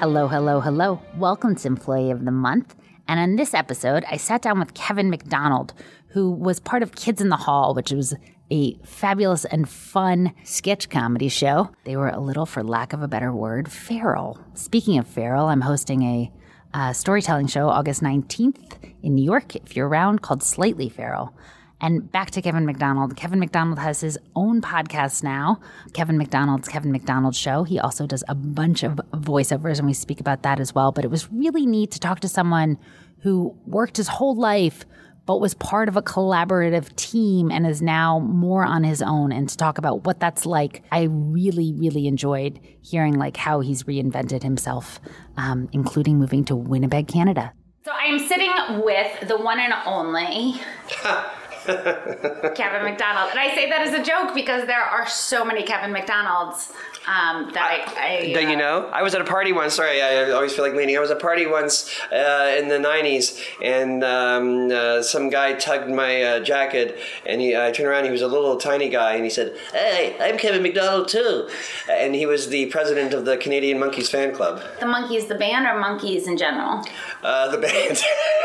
Hello, hello, hello. Welcome to Employee of the Month. And in this episode, I sat down with Kevin McDonald, who was part of Kids in the Hall, which was a fabulous and fun sketch comedy show. They were a little, for lack of a better word, feral. Speaking of feral, I'm hosting a uh, storytelling show August 19th in New York, if you're around, called Slightly Feral. And back to Kevin McDonald. Kevin McDonald has his own podcast now, Kevin McDonald's Kevin McDonald Show. He also does a bunch of voiceovers, and we speak about that as well. But it was really neat to talk to someone who worked his whole life, but was part of a collaborative team and is now more on his own, and to talk about what that's like. I really, really enjoyed hearing like how he's reinvented himself, um, including moving to Winnipeg, Canada. So I am sitting with the one and only Kevin McDonald. And I say that as a joke because there are so many Kevin McDonalds um, that I, I, Don't you uh, know? I was at a party once. Sorry, I always feel like leaning. I was at a party once uh, in the '90s, and um, uh, some guy tugged my uh, jacket, and he, I turned around. He was a little tiny guy, and he said, "Hey, I'm Kevin McDonald too," and he was the president of the Canadian Monkees fan club. The monkeys, the band, or monkeys in general? Uh, the band.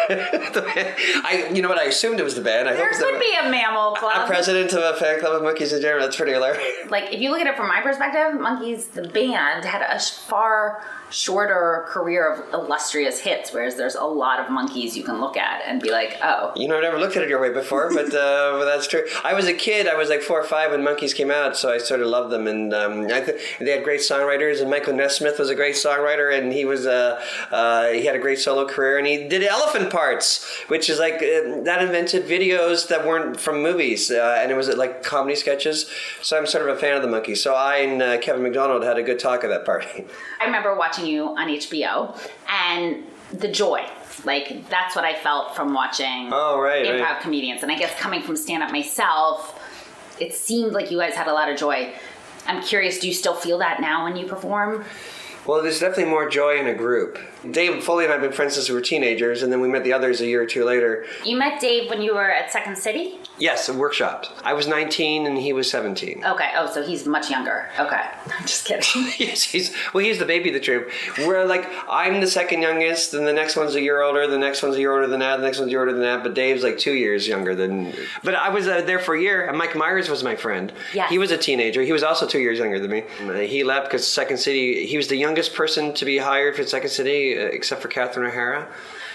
the band. I, you know what? I assumed it was the band. I There could the, be a mammal club. a president of a fan club of monkeys in general. That's pretty hilarious. like if you look at it from my perspective, Monkees the band had a far shorter career of illustrious hits, whereas there's a lot of monkeys you can look at and be like, oh, You know, I've never looked at it your way before, but, uh, but that's true. I was a kid. I was like four or five when Monkees came out, so I sort of loved them. And um, I th- they had great songwriters. And Michael Nesmith was a great songwriter, and he was uh, uh, he had a great solo career. And he did elephant parts, which is like uh, that invented videos that weren't from movies, uh, and it was like comedy sketches. So I'm sort of a fan of the Monkees. So I and uh, Kevin McDonald had a good talk at that party. I remember watching you on HBO and the joy. Like that's what I felt from watching Oh, right, improv right. comedians. And I guess coming from stand up myself, it seemed like you guys had a lot of joy. I'm curious, do you still feel that now when you perform? Well, there's definitely more joy in a group. Dave Foley and I have been friends since we were teenagers, and then we met the others a year or two later. You met Dave when you were at Second City? Yes, a workshop. I was 19 and he was 17. Okay. Oh, so he's much younger. Okay. I'm just kidding. yes, he's well. He's the baby of the troop. We're like I'm the second youngest, and the next one's a year older. The next one's a year older than that. The next one's a year older than that. But Dave's like two years younger than. But I was uh, there for a year. and Mike Myers was my friend. Yes. He was a teenager. He was also two years younger than me. He left because Second City. He was the youngest person to be hired for Second City, Uh, except for Catherine O'Hara.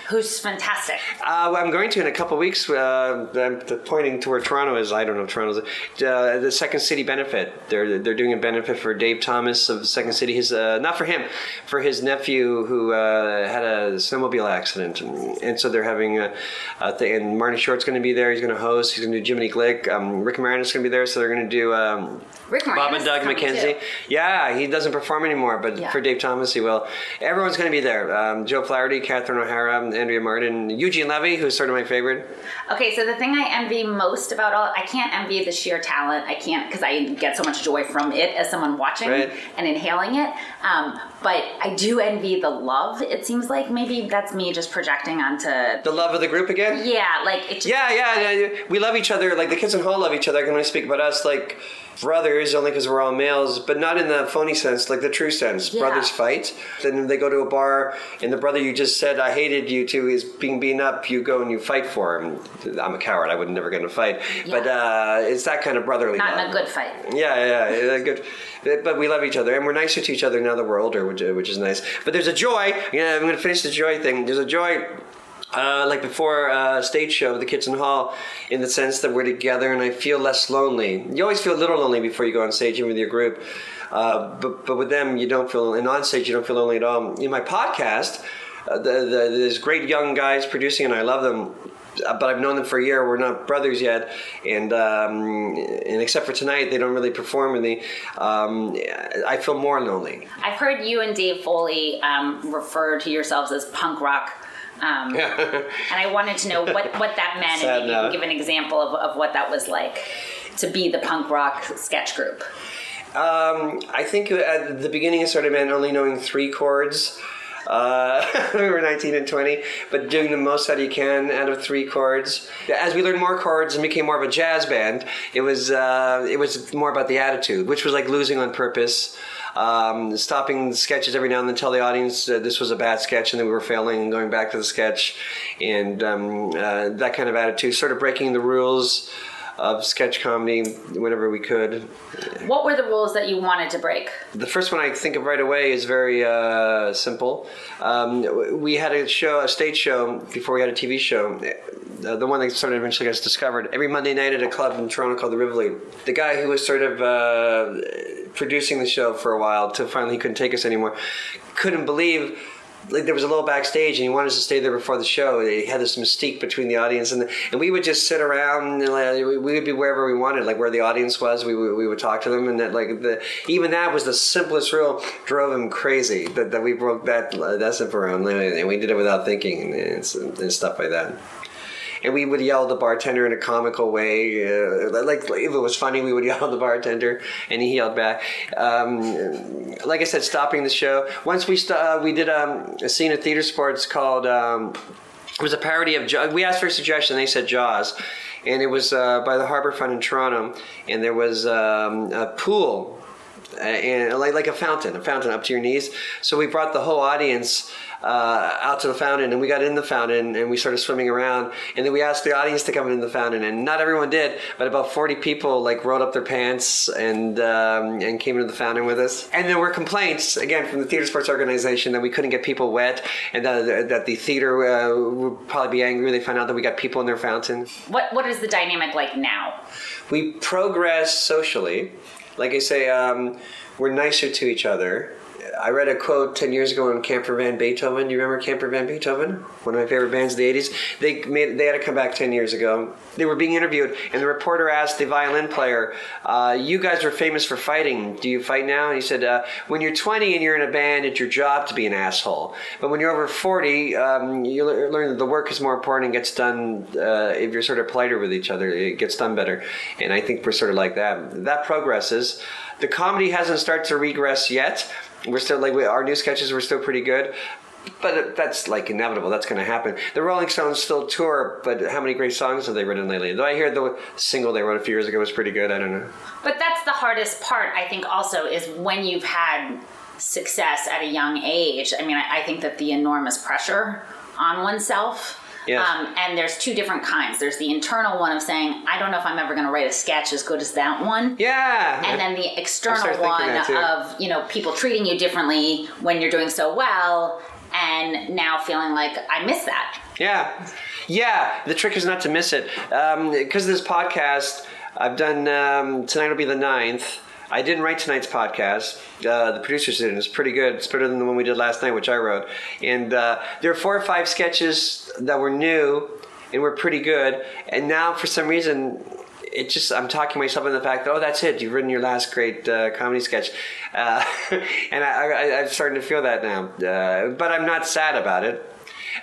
Who's fantastic. Uh, I'm going to in a couple weeks. Uh, I'm pointing to where Toronto is. I don't know if Toronto's uh, the Second City benefit. They're they're doing a benefit for Dave Thomas of Second City. His uh, not for him, for his nephew who uh, had a snowmobile accident, and, and so they're having a, a thing. And Marty Short's going to be there. He's going to host. He's going to do Jiminy Glick. Um, Rick Moranis is going to be there. So they're going to do um, Rick Bob and Doug McKenzie. too. Yeah, he doesn't perform anymore, but Yeah. for Dave Thomas, he will. Everyone's going to be there. Um, Joe Flaherty, Catherine O'Hara, Andrea Martin, Eugene Levy, who's sort of my favorite. Okay, so the thing I envy most about all, I can't envy the sheer talent. I can't because I get so much joy from it as someone watching Right. and inhaling it. Um, but I do envy the love. It seems like maybe that's me just projecting onto. The love of the group again? Yeah, like it just. Yeah, yeah, yeah. We love each other. Like the kids in Hall love each other. I can only speak about us like brothers, only because we're all males, but not in the phony sense, like the true sense. Yeah. Brothers fight. Then they go to a bar, and the brother you just said I hated you to is being beaten up. You go and you fight for him. I'm a coward. I would never get in a fight. But uh, it's that kind of brotherly Not love. in a good fight. Yeah, yeah, yeah, good. But but we love each other, and we're nicer to each other now that we're older, which, which is nice. But there's a joy. Yeah, I'm going to finish the joy thing. There's a joy. Uh, like before a stage show, the in Hall, in the sense that we're together and I feel less lonely. You always feel a little lonely before you go on stage, even with your group. Uh, but, but with them, you don't feel, and on stage, you don't feel lonely at all. In my podcast, uh, the, the, there's great young guys producing, and I love them. uh, but I've known them for a year. We're not brothers yet, and um, and except for tonight, they don't really perform with me. Um, I feel more lonely. I've heard you and Dave Foley um, refer to yourselves as punk rock. Um, and I wanted to know what, what that meant, Sad and maybe you can give an example of, of what that was like to be the punk rock sketch group. Um, I think at the beginning it sort of meant only knowing three chords. Uh, we were 19 and 20, but doing the most that you can out of three chords. As we learned more chords and became more of a jazz band, it was uh, it was more about the attitude, which was like losing on purpose. Um, stopping sketches every now and then, tell the audience uh, this was a bad sketch and that we were failing, and going back to the sketch, and um, uh, that kind of attitude, sort of breaking the rules of sketch comedy whenever we could. What were the rules that you wanted to break? The first one I think of right away is very uh, simple. Um, we had a show, a stage show, before we had a TV show. Uh, the one that sort of eventually gets discovered every Monday night at a club in Toronto called the Rivoli. The guy who was sort of uh, producing the show for a while, till finally he couldn't take us anymore, couldn't believe like there was a little backstage and he wanted us to stay there before the show. He had this mystique between the audience and the, and we would just sit around and like, we we would be wherever we wanted, like where the audience was. We would, we would talk to them and that like the even that was the simplest rule drove him crazy that, that we broke that that simple around and we did it without thinking and, and stuff like that. And we would yell at the bartender in a comical way, uh, like if it was funny, we would yell at the bartender, and he yelled back. Um, like I said, stopping the show. Once we st- uh, we did um, a scene at Theater Sports called. Um, it was a parody of. Jaws. We asked for a suggestion. They said Jaws, and it was uh, by the Harbourfront in Toronto, and there was um, a pool. Uh, and like, like a fountain, a fountain up to your knees. So we brought the whole audience uh, out to the fountain, and we got in the fountain, and we started swimming around. And then we asked the audience to come in the fountain, and not everyone did, but about forty people like rolled up their pants and um, and came into the fountain with us. And there were complaints again from the theater sports organization that we couldn't get people wet, and that, that the theater uh, would probably be angry. when They found out that we got people in their fountain What What is the dynamic like now? we progress socially. Like I say, um, we're nicer to each other. I read a quote 10 years ago on Camper Van Beethoven. Do you remember Camper Van Beethoven? One of my favorite bands of the 80s. They made they had to come back 10 years ago. They were being interviewed, and the reporter asked the violin player, uh, You guys are famous for fighting. Do you fight now? And he said, uh, When you're 20 and you're in a band, it's your job to be an asshole. But when you're over 40, um, you learn that the work is more important and gets done uh, if you're sort of politer with each other. It gets done better. And I think we're sort of like that. That progresses. The comedy hasn't started to regress yet. We're still like we, our new sketches were still pretty good, but that's like inevitable. That's going to happen. The Rolling Stones still tour, but how many great songs have they written lately? Though I hear the single they wrote a few years ago was pretty good. I don't know. But that's the hardest part, I think, also, is when you've had success at a young age. I mean, I, I think that the enormous pressure on oneself. Yes. Um, and there's two different kinds. There's the internal one of saying, I don't know if I'm ever going to write a sketch as good as that one. Yeah. And then the external one of, you know, people treating you differently when you're doing so well and now feeling like I miss that. Yeah, yeah. The trick is not to miss it. Because of this podcast, I've done um, tonight will be the ninth. I didn't write tonight's podcast. Uh, the producers did, and it's pretty good. It's better than the one we did last night, which I wrote. And uh, there are four or five sketches that were new and were pretty good. And now, for some reason, it just I'm talking myself into the fact that oh that's it you've written your last great uh, comedy sketch, uh, and I, I'm starting to feel that now. Uh, but I'm not sad about it.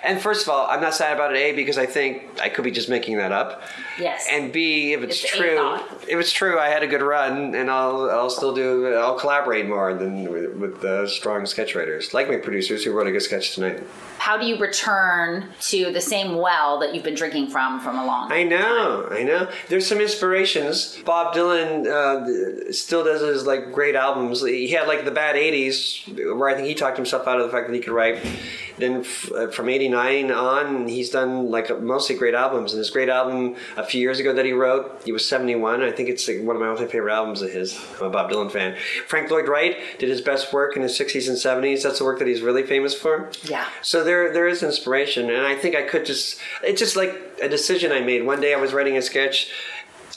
And first of all, I'm not sad about it. A because I think I could be just making that up. Yes. And B, if it's, It's true, if it's true, I had a good run, and I'll I'll still do I'll collaborate more than with the strong sketch writers, like my producers who wrote a good sketch tonight. How do you return to the same well that you've been drinking from from a long time? I know, I know. There's some inspirations. Bob Dylan uh, still does his like great albums. He had like the bad '80s, where I think he talked himself out of the fact that he could write. Then f- uh, from '89 on, he's done like mostly great albums. And his great album a few years ago that he wrote, he was 71. I think it's like, one of my all-time favorite albums of his. I'm a Bob Dylan fan. Frank Lloyd Wright did his best work in his 60s and 70s. That's the work that he's really famous for. Yeah. So there, there is inspiration, and I think I could just. It's just like a decision I made. One day I was writing a sketch,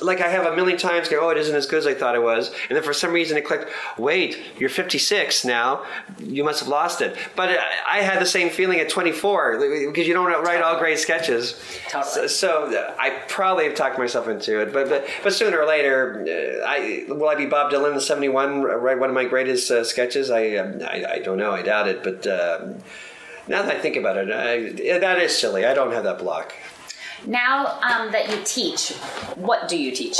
like I have a million times go, oh, it isn't as good as I thought it was, and then for some reason it clicked. Wait, you're 56 now. You must have lost it. But I had the same feeling at 24 because you don't write all great sketches. Totally. So, so I probably have talked myself into it. But but, but sooner or later, uh, I will I be Bob Dylan in '71 write one of my greatest uh, sketches? I, um, I I don't know. I doubt it. But um, now that I think about it, I, that is silly. I don't have that block. Now um, that you teach, what do you teach?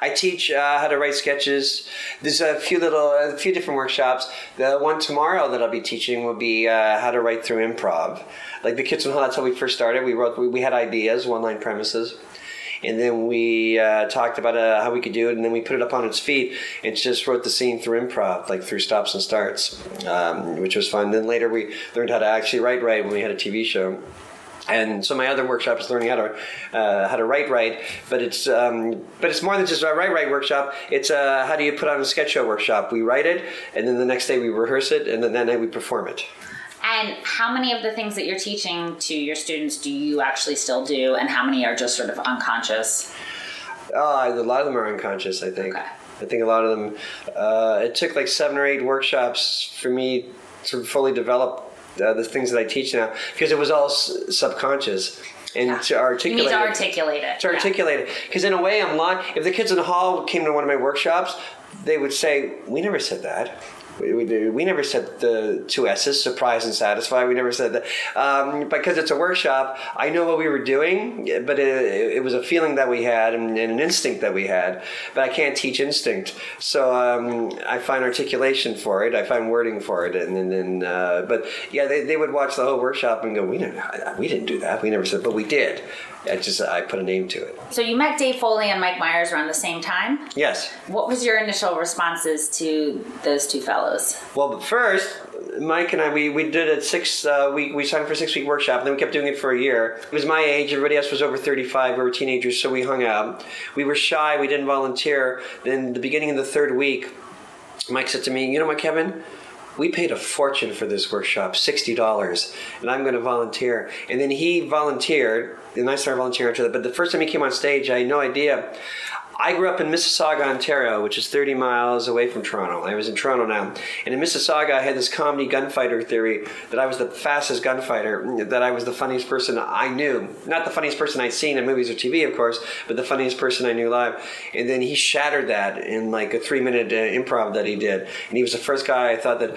I teach uh, how to write sketches. There's a few little, a few different workshops. The one tomorrow that I'll be teaching will be uh, how to write through improv. Like the Kids in Hall, that's how we first started. We wrote, we, we had ideas, one line premises. And then we uh, talked about uh, how we could do it, and then we put it up on its feet and just wrote the scene through improv, like through stops and starts, um, which was fun. Then later we learned how to actually write right when we had a TV show and so my other workshop is learning how to uh, how to write right, but it's um, but it's more than just a write right workshop. It's uh, how do you put on a sketch show workshop? We write it, and then the next day we rehearse it, and then that night we perform it. And how many of the things that you're teaching to your students do you actually still do, and how many are just sort of unconscious? Uh, a lot of them are unconscious. I think. Okay. I think a lot of them. Uh, it took like seven or eight workshops for me to fully develop uh, the things that I teach now because it was all s- subconscious. And Yeah. to You articulate need to it- articulate it. to yeah. articulate it. Because in a way, I'm lying. If the kids in the hall came to one of my workshops, they would say, "We never said that." We, we, we never said the two S's, surprise and satisfy. We never said that. Um, because it's a workshop, I know what we were doing, but it, it was a feeling that we had and, and an instinct that we had. But I can't teach instinct. So um, I find articulation for it, I find wording for it. And then, uh, but yeah, they, they would watch the whole workshop and go, we didn't, we didn't do that. We never said, but we did. I just, I put a name to it. So you met Dave Foley and Mike Myers around the same time. Yes. What was your initial responses to those two fellows? Well, but first, Mike and I, we, we did a six, uh, we, we signed for a six week workshop, and then we kept doing it for a year. It was my age, everybody else was over 35, we were teenagers, so we hung out. We were shy, we didn't volunteer. Then, the beginning of the third week, Mike said to me, You know what, Kevin? We paid a fortune for this workshop, $60, and I'm going to volunteer. And then he volunteered, and I started volunteering after that. But the first time he came on stage, I had no idea. I grew up in Mississauga, Ontario, which is 30 miles away from Toronto. I was in Toronto now. And in Mississauga, I had this comedy gunfighter theory that I was the fastest gunfighter, that I was the funniest person I knew. Not the funniest person I'd seen in movies or TV, of course, but the funniest person I knew live. And then he shattered that in like a three minute uh, improv that he did. And he was the first guy I thought that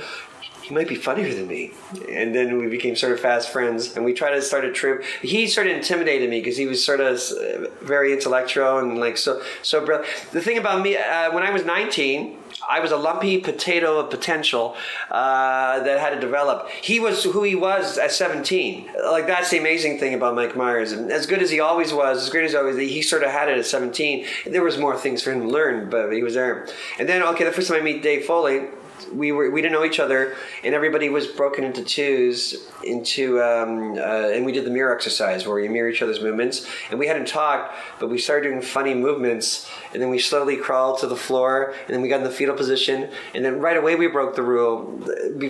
he might be funnier than me. And then we became sort of fast friends, and we tried to start a troupe. He sort of intimidated me because he was sort of uh, very intellectual and like so so brilliant. The thing about me, uh, when I was 19. I was a lumpy potato of potential uh, that had to develop. He was who he was at 17. Like that's the amazing thing about Mike Myers. And as good as he always was, as great as always, he sort of had it at 17. There was more things for him to learn, but he was there. And then, okay, the first time I meet Dave Foley, we were we didn't know each other, and everybody was broken into twos into um, uh, and we did the mirror exercise where we mirror each other's movements, and we hadn't talked, but we started doing funny movements, and then we slowly crawled to the floor, and then we got in the fetal position, and then right away we broke the rule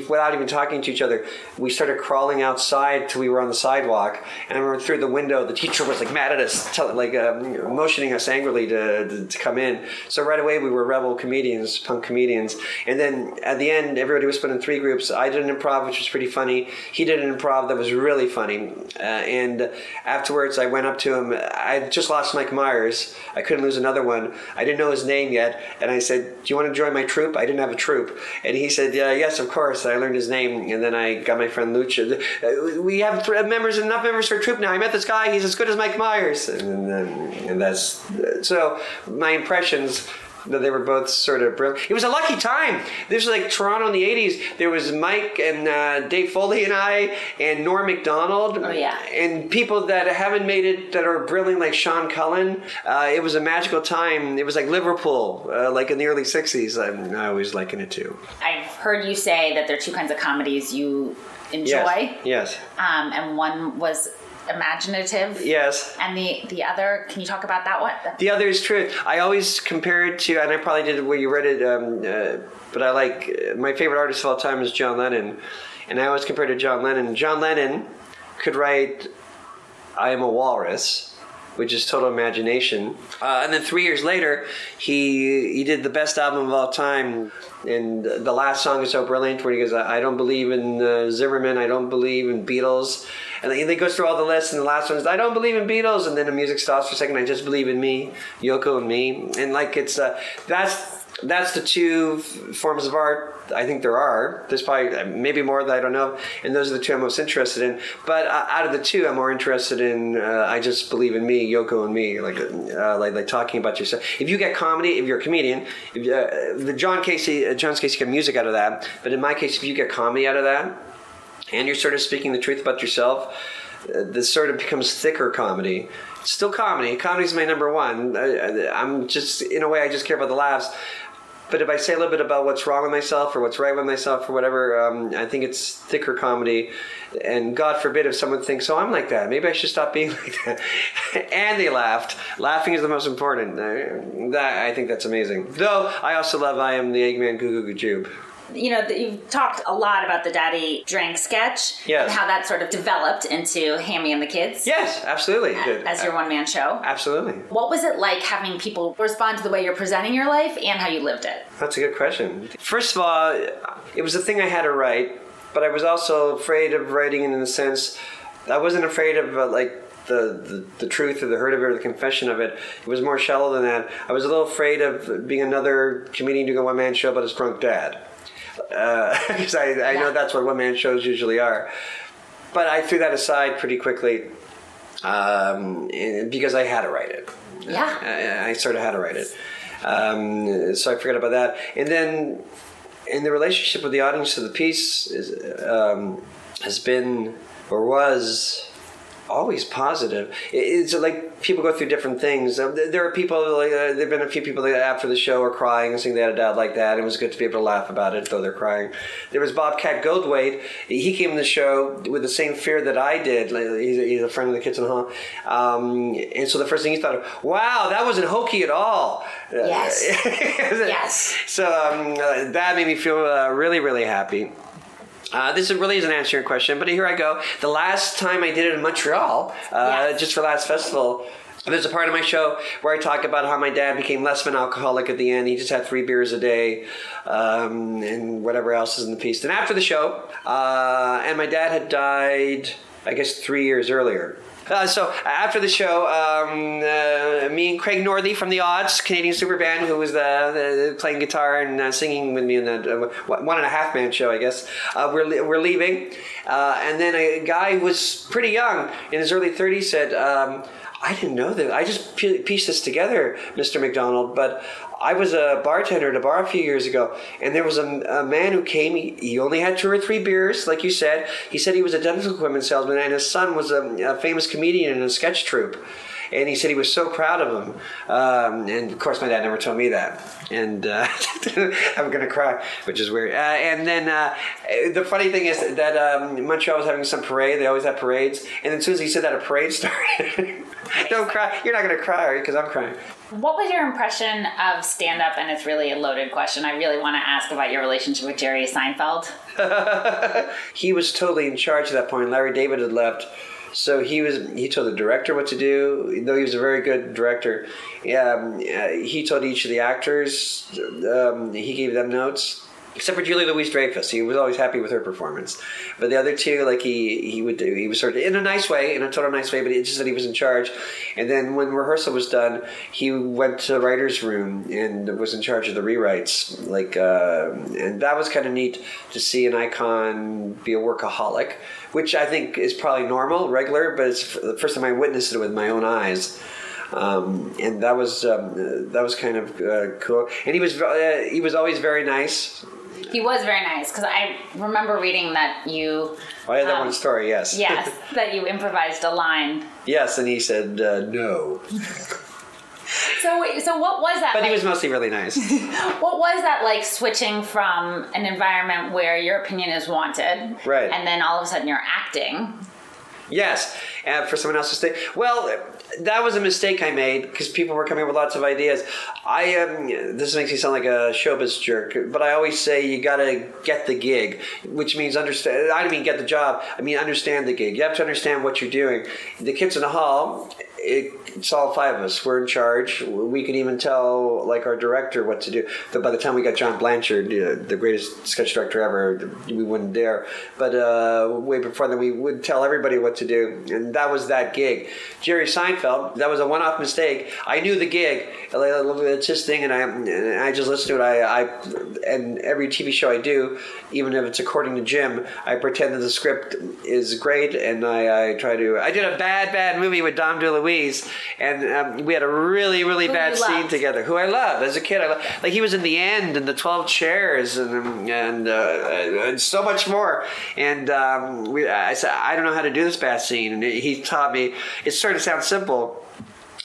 without even talking to each other. We started crawling outside till we were on the sidewalk, and I remember through the window the teacher was like mad at us, tell, like um, motioning us angrily to, to, to come in. So right away we were rebel comedians, punk comedians, and then at the end everybody was split in three groups. I did an improv which was pretty funny. He did an improv that was really funny, uh, and afterwards I went up to him. I just lost Mike Myers. I couldn't lose another one. I didn't know his name yet, and I said, "Do you want to join my troupe?" I didn't have a troupe, and he said, "Yeah, yes, of course." I learned his name, and then I got my friend Lucha. We have th- members, enough members for a troupe now. I met this guy; he's as good as Mike Myers, and then, and that's so. My impressions that they were both sort of brilliant. It was a lucky time. This was like Toronto in the '80s. There was Mike and uh, Dave Foley and I and Norm Macdonald. Oh, yeah. And people that haven't made it that are brilliant, like Sean Cullen. Uh, it was a magical time. It was like Liverpool, uh, like in the early '60s. I'm, I always liken it to. I've heard you say that there are two kinds of comedies you enjoy, Yes. Yes. um, and one was imaginative. Yes. And the the other, can you talk about that one? The other is true. I always compare it to, and I probably did it where you read it, um, uh, but I like uh, my favorite artist of all time is John Lennon, and I always compare to John Lennon. John Lennon could write "I am a walrus," which is total imagination. Uh, and then three years later, he he did the best album of all time. And the last song is so brilliant, where he goes, "I don't believe in uh, Zimmerman, I don't believe in Beatles," and he goes through all the lists. And the last one is, "I don't believe in Beatles," and then the music stops for a second. I just believe in me, Yoko and me, and like it's uh, that's that's the two f- forms of art I think there are. There's probably maybe more that I don't know, and those are the two I'm most interested in. But uh, out of the two, I'm more interested in uh, I just believe in me, Yoko and me, like uh, like like talking about yourself. If you get comedy, if you're a comedian, if, uh, the John Casey, uh, John Casey get music out of that. But in my case, if you get comedy out of that, and you're sort of speaking the truth about yourself, uh, this sort of becomes thicker comedy still comedy. Comedy's my number one. I, am just in a way I just care about the laughs. But if I say a little bit about what's wrong with myself or what's right with myself or whatever, um, I think it's thicker comedy. And God forbid if someone thinks, "Oh, I'm like that. Maybe I should stop being like that." and they laughed. Laughing is the most important. That I think that's amazing. Though I also love "I am the Eggman Goo Goo Goo Jube." You know, you've talked a lot about the Daddy Drank sketch yes. and how that sort of developed into Hammy and the Kids. Yes, absolutely. As, as your one man show. Absolutely. What was it like having people respond to the way you're presenting your life and how you lived it? That's a good question. First of all, it was a thing I had to write, but I was also afraid of writing it in the sense I wasn't afraid of uh, like the, the, the, truth or the hurt of it or the confession of it. It was more shallow than that. I was a little afraid of being another comedian doing a one man show about his drunk dad because uh, I, I yeah. know that's what one man shows usually are. But I threw that aside pretty quickly um, because I had to write it. Yeah. I, I sort of had to write it. Um, so I forgot about that. And then in the relationship with the audience of the piece is, um, has been or was always positive. It's like people go through different things. Um, there are people, like, uh, there've been a few people that after the show are crying and saying they had a dad like that. It was good to be able to laugh about it, though they're crying. There was Bobcat Goldthwait. He came to the show with the same fear that I did. He's a, he's a friend of the kids in hall. Um, and so the first thing he thought of, wow, that wasn't hokey at all. Yes. yes. So um, uh, that made me feel uh, really, really happy. Uh, this really isn't answering your question, but here I go. The last time I did it in Montreal, uh, yes. Just for Laughs festival, there's a part of my show where I talk about how my dad became less of an alcoholic at the end. He just had three beers a day um, and whatever else is in the piece. And after the show, uh, and my dad had died, I guess, three years earlier. Uh, so after the show, um, uh, me and Craig Northey from the Odds, Canadian super band, who was uh, playing guitar and uh, singing with me in the uh, one and a half man show, I guess, uh, we're, we're leaving. and then a guy who was pretty young, in his early 30s, said, um, I didn't know that. I just pieced this together, Mr. McDonald, but I was a bartender at a bar a few years ago, and there was a, a man who came. He, he, only had two or three beers, like you said. He said he was a dental equipment salesman, and his son was a, a famous comedian in a sketch troupe and he said he was so proud of him. Um, and of course, my dad never told me that, and uh, I'm gonna cry, which is weird. Uh, and then uh, the funny thing is that um, Montreal was having some parade. They always have parades, and as soon as he said that a parade started, don't cry. You're not gonna cry because I'm crying. What was your impression of stand up? And it's really a loaded question. I really want to ask about your relationship with Jerry Seinfeld. he was totally in charge at that point. Larry David had left so he was he told the director what to do. Though he was a very good director, um, he told each of the actors. Um, he gave them notes except for Julie Louise Dreyfus. He was always happy with her performance. But the other two, like he he would do, he was sort of in a nice way, in a total nice way. But he just said he was in charge. And then when rehearsal was done, he went to the writers' room and was in charge of the rewrites. Like, uh, and that was kind of neat to see an icon be a workaholic, which I think is probably normal, regular. But it's the first time I witnessed it with my own eyes. Um, and that was um, that was kind of uh, cool. And he was uh, he was always very nice. He was very nice because I remember reading that you. Oh, I had that um, one story. Yes. Yes, that you improvised a line. Yes, and he said uh, no. So, so what was that? But like? he was mostly really nice. what was that like switching from an environment where your opinion is wanted, right, and then all of a sudden you're acting? Yes, and for someone else to stay. Well, that was a mistake I made because people were coming up with lots of ideas. I um, this makes me sound like a showbiz jerk, but I always say you got to get the gig, which means understand. I don't mean get the job. I mean understand the gig. You have to understand what you're doing. The kids in the hall it, it's all five of us. We're in charge. We can even tell like our director what to do. But by the time we got John Blanchard, uh, the greatest sketch director ever, we wouldn't dare. But uh, way before then, we would tell everybody what to do, and that was that gig. Jerry Seinfeld, that was a one-off mistake. I knew the gig. It's his thing, and I and I just listened to it. I, I and every TV show I do, even if it's according to Jim, I pretend that the script is great, and I, I try to. I did a bad, bad movie with Dom DeLuise, and um, we had a really, really Who bad scene together. Who I loved as a kid, I loved, like he was in the end and the twelve chairs and and, uh, and so much more. And um, we, I said, I don't know how to do this bad scene, and he taught me. It started to sound simple.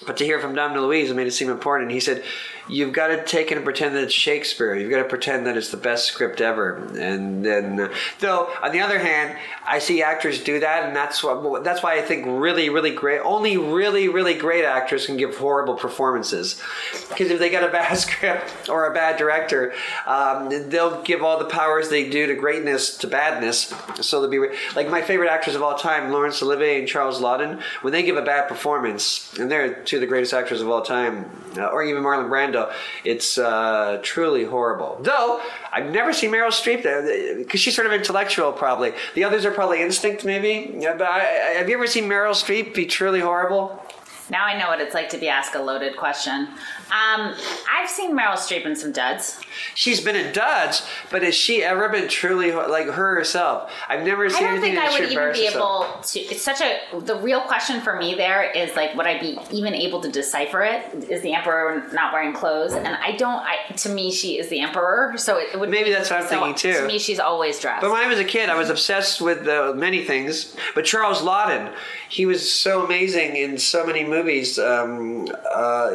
But to hear from Dom DeLuise, it made it seem important. He said, "You've got to take it and pretend that it's Shakespeare. You've got to pretend that it's the best script ever." And then, uh, though, on the other hand, I see actors do that, and that's what that's why I think really, really great. Only really, really great actors can give horrible performances, because if they got a bad script or a bad director, um, they'll give all the powers they do to greatness to badness. So they'll be like my favorite actors of all time, Laurence Olivier and Charles Laughton. When they give a bad performance, and they're two of the greatest actors of all time, uh, or even Marlon Brando, it's uh, truly horrible. Though I've never seen Meryl Streep there because she's sort of intellectual, probably. The others are probably instinct, maybe. Yeah, but I- have you ever seen Meryl Streep be truly horrible? Now I know what it's like to be asked a loaded question. Um, I've seen Meryl Streep in some duds. She's been in duds, but has she ever been truly like her herself? I've never seen. I don't anything think that I would even be herself. able to. It's such a. The real question for me there is like, would I be even able to decipher it? Is the emperor not wearing clothes? And I don't. I to me, she is the emperor. So it would Maybe that's what I'm so thinking, too. To me, she's always dressed. But when I was a kid, I was obsessed with uh, many things. But Charles Laughton, he was so amazing in so many movies. Um, uh,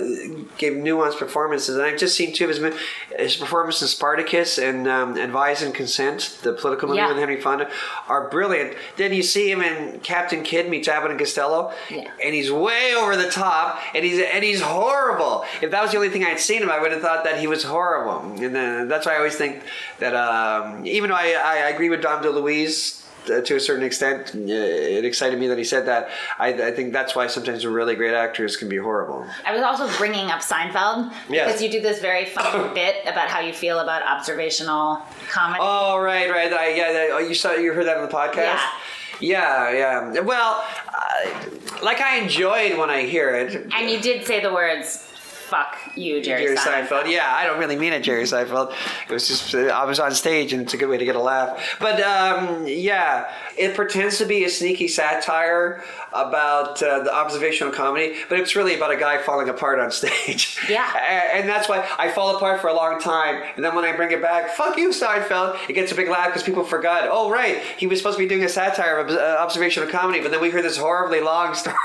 gave nuanced performances, and I've just seen two of his his performances in Spartacus and um, Advise and Consent, the political movie Yeah. with Henry Fonda, are brilliant. Then you see him in Captain Kidd meets Abbott and Costello, Yeah. and he's way over the top, and he's and he's horrible. If that was the only thing I'd seen him, I would have thought that he was horrible. And then that's why I always think that um, even though I, I agree with Dom DeLuise to a certain extent, uh, it excited me that he said that. I, I think that's why sometimes really great actors can be horrible. I was also bringing up Seinfeld Yes. because you do this very funny bit about how you feel about observational comedy. Oh right, right. I, yeah, oh, you saw you heard that on the podcast. Yeah, yeah. Well, uh, like I enjoyed when I hear it. and you did say the words "fuck you, Jerry, Jerry Seinfeld." Seinfeld. Yeah, I don't really mean it, Jerry Seinfeld. It was just uh, I was on stage, and it's a good way to get a laugh. But um, yeah, it pretends to be a sneaky satire about uh, the observational comedy, but it's really about a guy falling apart on stage. Yeah. A- and that's why I fall apart for a long time, and then when I bring it back, fuck you, Seinfeld. It gets a big laugh because people forgot. Oh right, he was supposed to be doing a satire of uh, observational comedy, but then we heard this horribly long story,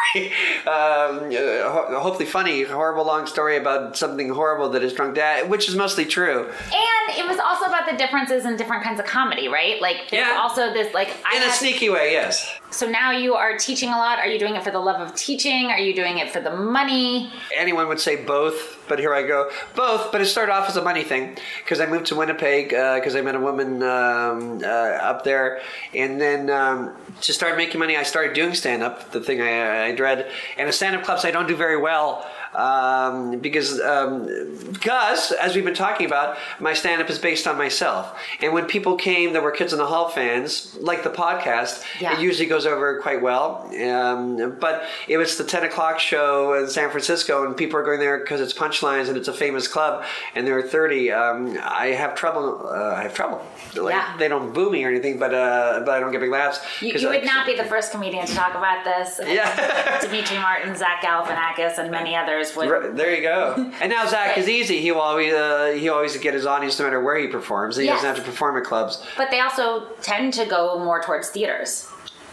um, uh, ho- hopefully funny, horrible long story about something horrible that his drunk dad, which is mostly true. And it was also about the differences in different kinds of comedy, right? Like there's Yeah. also this like I In a had- sneaky way, yes. So now you are teaching a lot. Are you doing it for the love of teaching? Are you doing it for the money? Anyone would say both, but here I go. Both, but it started off as a money thing because I moved to Winnipeg because I met a woman um, uh, up there. And then um, to start making money, I started doing stand up, the thing I, I dread. And the stand up clubs, I don't do very well. Um, because, um, because as we've been talking about, my stand up is based on myself. And when people came that were Kids in the Hall fans, like the podcast, Yeah. it usually goes over quite well. Um, but if it's the 10 o'clock show in San Francisco and people are going there because it's punchlines and it's a famous club and there are 30, um, I have trouble. Uh, I have trouble. Like, Yeah. They don't boo me or anything, but uh, but I don't get big laughs. You, you would not be the first comedian to talk about this. Yeah. Demetri Martin, Zach Galifianakis, and many others Right, there you go. And now Zach is easy. He will always uh, he always get his audience no matter where he performs. He Yes. doesn't have to perform at clubs. But they also tend to go more towards theaters.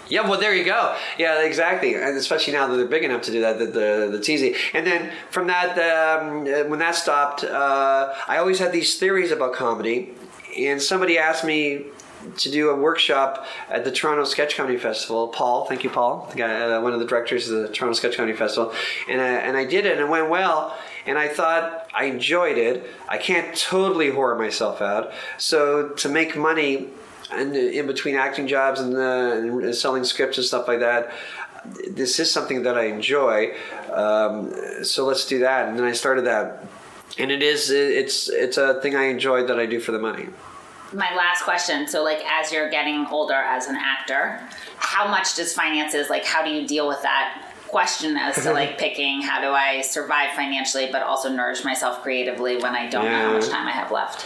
Yeah, well, there you go. Yeah, exactly, and especially now that they're big enough to do that, that the that's easy. And then from that, um, uh, when that stopped, uh, I always had these theories about comedy, and somebody asked me to do a workshop at the Toronto Sketch Comedy Festival. Paul, thank you, Paul, the guy, uh, one of the directors of the Toronto Sketch Comedy Festival, and I, and I did it, and it went well. And I thought I enjoyed it. I can't totally whore myself out. So to make money and in between acting jobs and, uh, and selling scripts and stuff like that, this is something that I enjoy. Um, so let's do that. And then I started that, and it is it's it's a thing I enjoy that I do for the money. My last question. So, like, as you're getting older as an actor, how much does finances like? How do you deal with that? question as to like picking how do I survive financially but also nourish myself creatively when I don't know how much time I have left.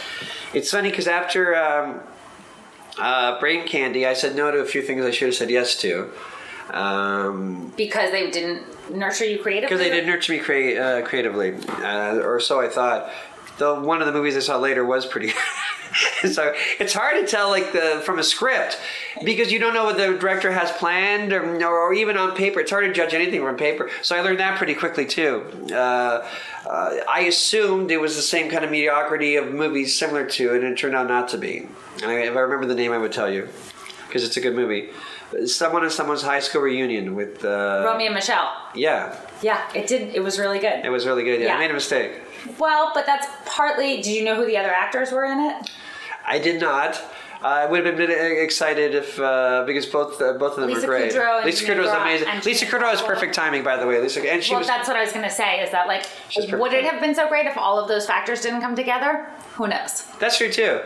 It's funny because after um, uh, Brain Candy, I said no to a few things I should have said yes to. Um, Because they didn't nurture you creatively? because they didn't nurture me crea- uh, creatively, uh, or so I thought. Though one of the movies I saw later was pretty. so it's hard to tell, like the from a script, because you don't know what the director has planned, or, or even on paper. It's hard to judge anything from paper. So I learned that pretty quickly too. Uh, uh, I assumed it was the same kind of mediocrity of movies similar to it, and it turned out not to be. And I, if I remember the name, I would tell you, because it's a good movie. Someone and someone's high school reunion with. Uh, Romy and Michele. Yeah, Yeah, it did. It was really good. it was really good. Yeah, Yeah. I made a mistake. Well, but that's partly. Did you know who the other actors were in it? I did not. I would have been excited if uh, because both uh, both of them Lisa were great. Kudrow and Lisa Kudrow was amazing. Lisa Kudrow has perfect timing, by the way. Lisa and she well, was. that's what I was going to say. Is that like, would it have been so great if all of those factors didn't come together? Who knows? That's true too.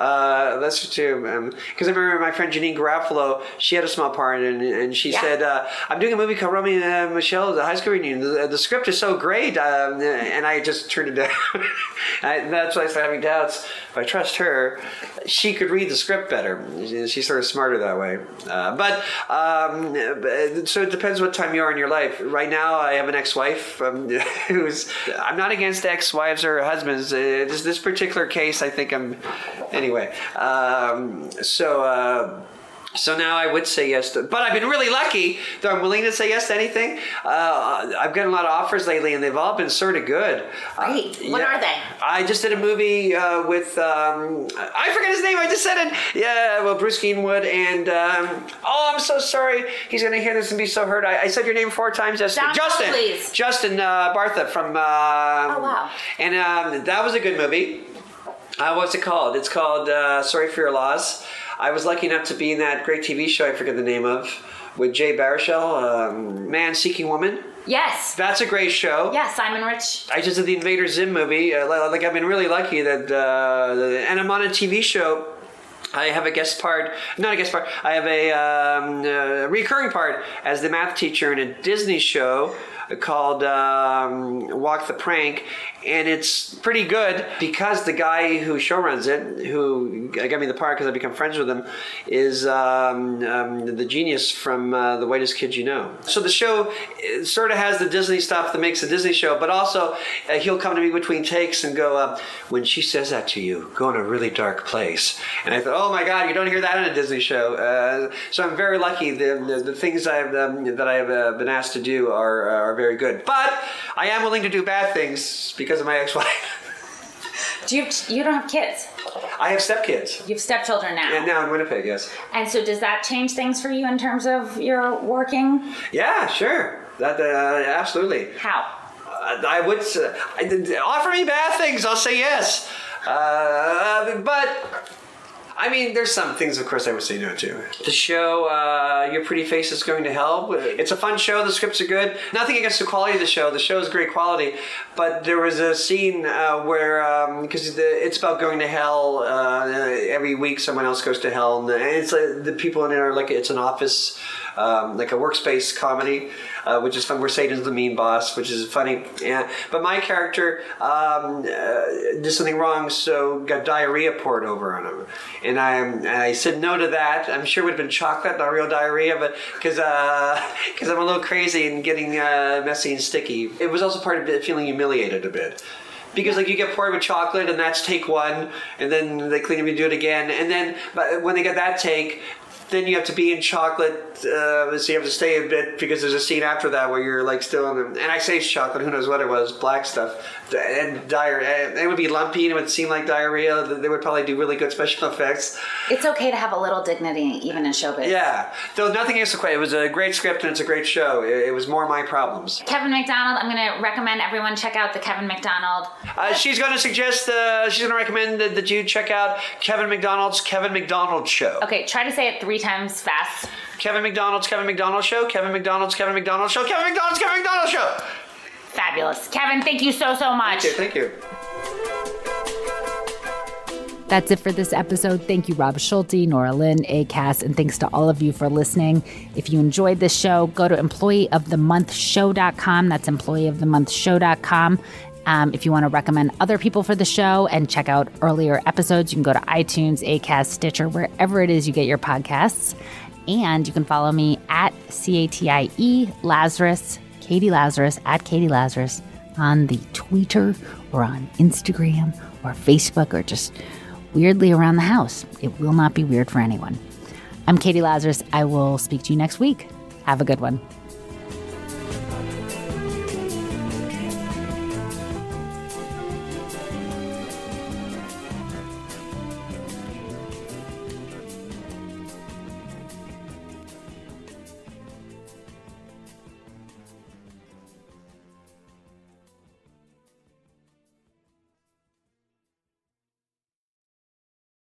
Uh, that's true too. Because I remember my friend Janeane Garofalo. She had a small part, and, and she Yeah. said, uh, "I'm doing a movie called Romy and Michele, the high school reunion. The, the script is so great," um, and I just turned it down. I, that's why I started having doubts. If I trust her, she could read the script better. She's sort of smarter that way. Uh, but um, so it depends what time you are in your life. Right now, I have an ex-wife um, who's. I'm not against ex-wives or husbands. Uh, this, this particular case, I think I'm. Anyway, um, so. Uh, so now I would say yes to, but I've been really lucky that I'm willing to say yes to anything. Uh, I've gotten a lot of offers lately, and they've all been sort of good. Great. What are they? I just did a movie uh, with um, I forget his name. I just said it. Yeah, well, Bruce Greenwood and um, oh, I'm so sorry. He's gonna hear this and be so hurt. I, I said your name four times yesterday. Down Justin. please. Justin uh, Bartha from. Uh, oh wow. And um, that was a good movie. Uh, what's it called? It's called uh, Sorry for Your Loss. I was lucky enough to be in that great TV show. I forget the name of with Jay Baruchel, um, Man Seeking Woman. Yes. That's a great show. Yeah, Simon Rich. I just did the Invader Zim movie. Uh, like I've been really lucky that, uh, and I'm on a TV show. I have a guest part, not a guest part. I have a um, uh, recurring part as the math teacher in a Disney show called um, Walk the Prank, and it's pretty good because the guy who show runs it, who got me the part because I become friends with him, is um, um, the genius from uh, The Whitest Kid You Know. So the show sort of has the Disney stuff that makes the Disney show, but also uh, he'll come to me between takes and go, uh, "When she says that to you, go in a really dark place." And I thought, "Oh my God, you don't hear that in a Disney show." Uh, so I'm very lucky. The, the, the things I've um, that I've uh, been asked to do are are very good, but I am willing to do bad things because of my ex-wife. Do you you don't have kids? I have stepkids, You have stepchildren now. and now in Winnipeg, yes. And so does that change things for you in terms of your working? Yeah, sure. That uh, absolutely. How? Uh, I would I- offer me bad things. I'll say yes. Uh, but I mean, there's some things, of course, I would say no to. The show, uh, Your Pretty Face is Going to Hell. It's a fun show. The scripts are good. Nothing against the quality of the show. The show is great quality. But there was a scene uh, where, because it's about going to hell, uh, every week someone else goes to hell. And it's like the people in it are like, it's an office, um, like a workspace comedy. Uh, which is fun. Where Satan's the mean boss, which is funny. Yeah, but my character um, uh, did something wrong, so got diarrhea poured over on him, and I I said no to that. I'm sure it would have been chocolate, not real diarrhea, but because because I'm a little crazy and getting uh, messy and sticky. It was also part of feeling humiliated a bit. Because like you get poured with chocolate and that's take one, and then they clean up and do it again, and then but when they get that take, then you have to be in chocolate, uh, so you have to stay a bit because there's a scene after that where you're like still in the, and I say chocolate, who knows what it was, black stuff, and diarrhea. It would be lumpy and it would seem like diarrhea. They would probably do really good special effects. It's okay to have a little dignity even in showbiz. Yeah, though nothing is quite. It was a great script and it's a great show. It, it was more my problems. Kevin McDonald, I'm going to recommend everyone check out the Kevin McDonald. Uh, she's going to suggest, uh, she's going to recommend that, that you check out Kevin McDonald's Kevin McDonald Show. Okay, try to say it three times fast. Kevin McDonald's Kevin McDonald Show. Kevin McDonald's Kevin McDonald Show. Kevin McDonald's Kevin McDonald Show. Fabulous. Kevin, thank you so, so much. Thank you. That's it for this episode. Thank you, Rob Schulte, Nora Lynn, ACAST, and thanks to all of you for listening. If you enjoyed this show, go to employeeofthemonthshow.com. That's employeeofthemonthshow.com. Um, if you want to recommend other people for the show and check out earlier episodes, you can go to iTunes, ACAST, Stitcher, wherever it is you get your podcasts. And you can follow me at C-A-T-I-E Lazarus, Catie Lazarus, at Catie Lazarus on the Twitter or on Instagram or Facebook or just weirdly around the house. It will not be weird for anyone. I'm Catie Lazarus. I will speak to you next week. Have a good one.